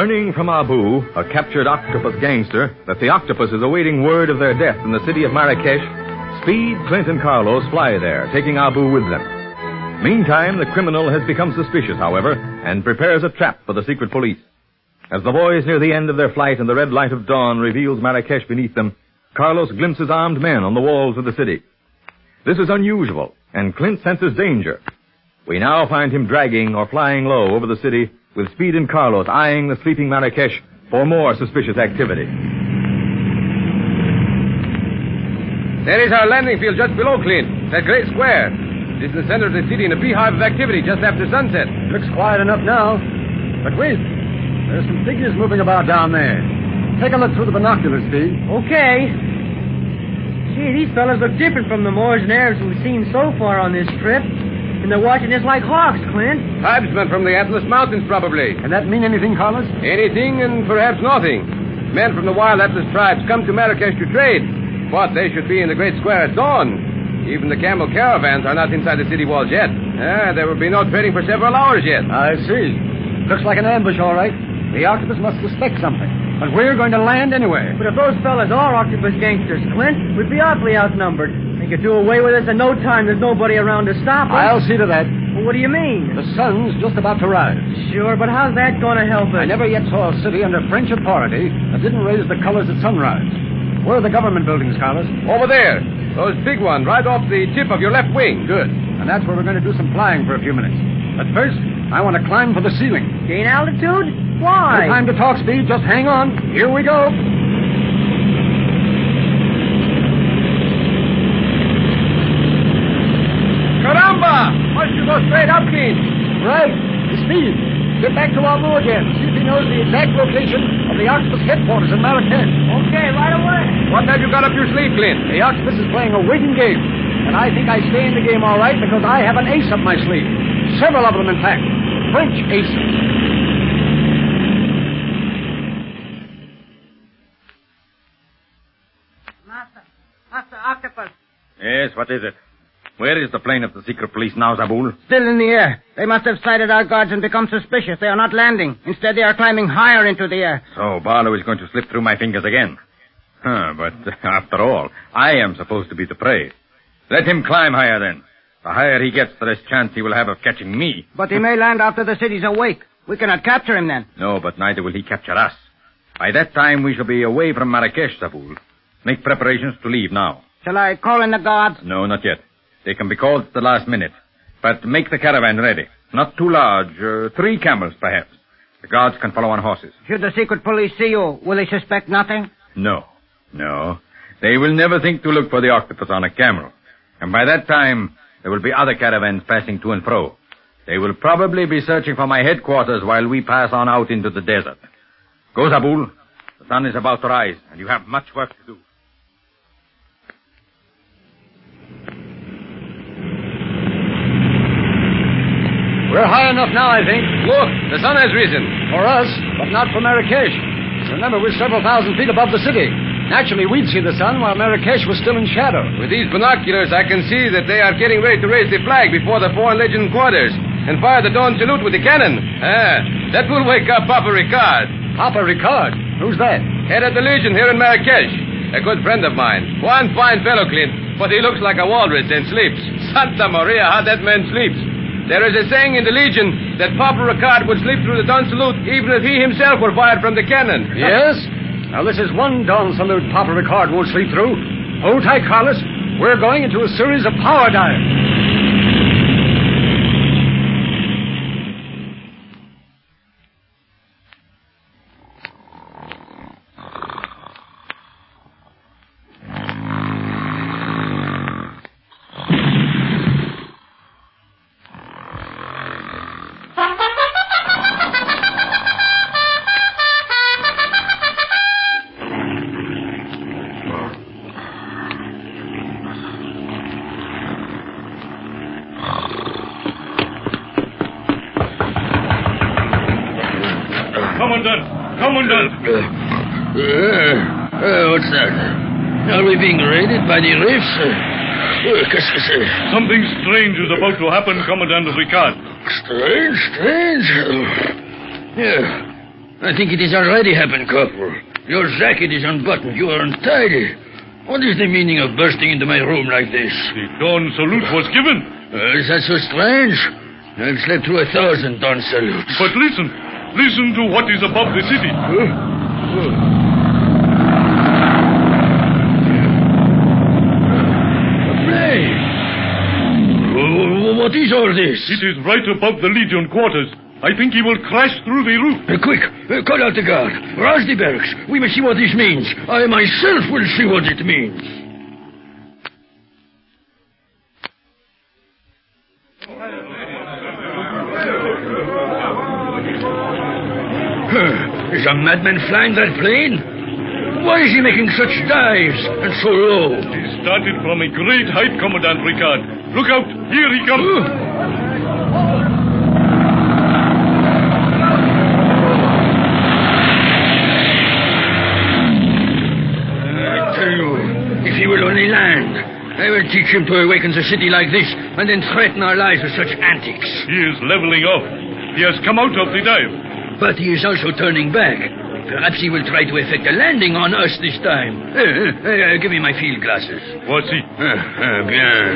Learning from Abu, a captured octopus gangster, that the octopus is awaiting word of their death in the city of Marrakesh, Speed, Clint, and Carlos fly there, taking Abu with them. Meantime, the criminal has become suspicious, however, and prepares a trap for the secret police. As the boys near the end of their flight and the red light of dawn reveals Marrakesh beneath them, Carlos glimpses armed men on the walls of the city. This is unusual, and Clint senses danger. We now find him dragging or flying low over the city, with Speed and Carlos eyeing the sleeping Marrakesh for more suspicious activity. There is our landing field just below, Clint. That great square. It is the center of the city in a beehive of activity just after sunset. Looks quiet enough now. But wait. There's some figures moving about down there. Take a look through the binoculars, Steve. Okay. Gee, these fellas look different from the Moors and Arabs we've seen so far on this trip. And they're watching us like hawks, Clint. Tribesmen from the Atlas Mountains, probably. Can that mean anything, Carlos? Anything and perhaps nothing. Men from the wild Atlas tribes come to Marrakesh to trade. But they should be in the great square at dawn. Even the camel caravans are not inside the city walls yet. Ah, there will be no trading for several hours yet. I see. Looks like an ambush, all right. The octopus must suspect something. But we're going to land anyway. But if those fellas are octopus gangsters, Clint, we'd be awfully outnumbered. They could do away with us in no time. There's nobody around to stop us. I'll see to that. Well, what do you mean? The sun's just about to rise. Sure, but how's that going to help us? I never yet saw a city under French authority that didn't raise the colors at sunrise. Where are the government buildings, Carlos? Over there. Those big ones right off the tip of your left wing. Good. And that's where we're going to do some flying for a few minutes. But first, I want to climb for the ceiling. Gain altitude? Why? No Why? time to talk, Speed. Just hang on. Here we go. Caramba! Why don't you go straight up, Clint? Right. Speed. Get back to Abu again. See if he knows the exact location of the Octopus headquarters in Marrakesh. Okay, right away. What have you got up your sleeve, Clint? The Octopus is playing a waiting game. And I think I stay in the game all right because I have an ace up my sleeve. Several of them, in fact. French aces. Master, Master Octopus. Yes, what is it? Where is the plane of the secret police now, Zabul? Still in the air. They must have sighted our guards and become suspicious. They are not landing. Instead, they are climbing higher into the air. So Barlow is going to slip through my fingers again. Huh, but after all, I am supposed to be the prey. Let him climb higher then. The higher he gets, the less chance he will have of catching me. But he may land after the city's awake. We cannot capture him then. No, but neither will he capture us. By that time, we shall be away from Marrakesh, Zabul. Make preparations to leave now. Shall I call in the guards? No, not yet. They can be called at the last minute. But make the caravan ready. Not too large. Uh, three camels, perhaps. The guards can follow on horses. Should the secret police see you, will they suspect nothing? No. No. They will never think to look for the octopus on a camel. And by that time, there will be other caravans passing to and fro. They will probably be searching for my headquarters while we pass on out into the desert. Go, Zabul. The sun is about to rise, and you have much work to do. We're high enough now, I think. Look, the sun has risen. For us, but not for Marrakesh. Remember, we're several thousand feet above the city. Naturally, we'd see the sun while Marrakesh was still in shadow. With these binoculars, I can see that they are getting ready to raise the flag before the Foreign Legion quarters and fire the dawn salute with the cannon. Ah, that will wake up Papa Ricard, Papa Ricard. Who's that? head of the Legion here in Marrakesh. A good friend of mine. One fine fellow, Clint, but he looks like a walrus and sleeps. Santa Maria, how that man sleeps. There is a saying in the Legion that Papa Ricard would sleep through the dawn salute even if he himself were fired from the cannon. Yes? Now, this is one dawn salute Papa Ricard won't sleep through. Hold tight, Carlos. We're going into a series of power dives. Commandant! Commandant! Uh, uh, what's that? Are we being raided by the Riffs? Uh, uh, qu'est-ce que c'est? Something strange is about to happen, Commandant Ricard. Strange, strange. Yeah. I think it has already happened, Corporal. Your jacket is unbuttoned. You are untidy. What is the meaning of bursting into my room like this? The dawn salute was given. Uh, is that so strange? I've slept through a thousand dawn salutes. But listen. Listen to what is above the city. Oh, What is all this? It is right above the Legion quarters. I think he will crash through the roof. Uh, quick, uh, call out the guard. Rouse the barracks. We must see what this means. I myself will see what it means. Is a madman flying that plane? Why is he making such dives and so low? He started from a great height, Commandant Ricard. Look out! Here he comes. I tell you, if he will only land, I will teach him to awaken the city like this and then threaten our lives with such antics. He is leveling off. He has come out of the dive. But he is also turning back. Perhaps he will try to effect a landing on us this time. Uh, uh, give me my field glasses. Voici. Uh, uh, bien.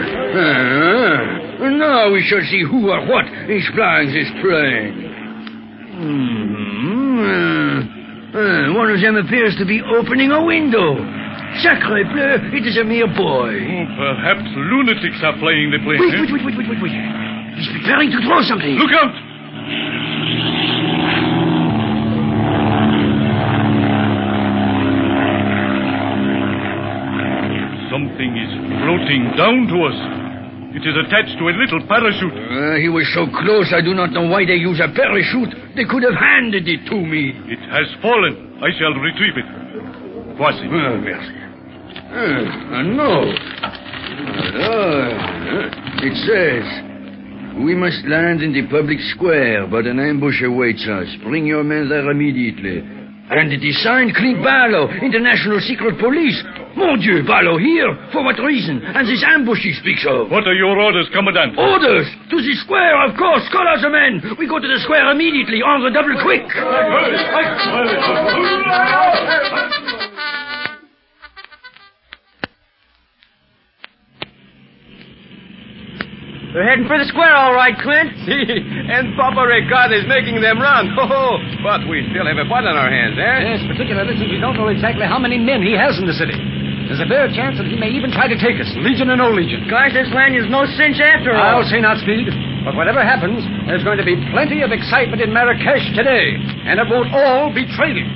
Now we shall see who or what is flying this plane. Hmm. Uh, one of them appears to be opening a window. Sacre bleu, it is a mere boy. Perhaps lunatics are flying the plane. Wait, eh? wait, wait, wait, wait, wait, wait. He's preparing to throw something. Look out! Something is floating down to us. It is attached to a little parachute. Uh, he was so close, I do not know why they use a parachute. They could have handed it to me. It has fallen. I shall retrieve it. Voici. Ah, merci. Ah, no. Ah, it says, we must land in the public square, but an ambush awaits us. Bring your men there immediately. And it is signed Clint Barlow, International Secret Police. Mon Dieu, Barlow here? For what reason? And this ambush he speaks of. What are your orders, Commandant? Orders! To the square, of course! Call out the men! We go to the square immediately, on the double quick! Heading for the square, all right, Clint. See, and Papa Ricard is making them run. Oh, but we still have a fight on our hands, eh? Yes, particularly since we don't know exactly how many men he has in the city. There's a bare chance that he may even try to take us, Legion or no Legion. Gosh, this land is no cinch after all. I'll say not speed. But whatever happens, there's going to be plenty of excitement in Marrakesh today. And it won't all be trading.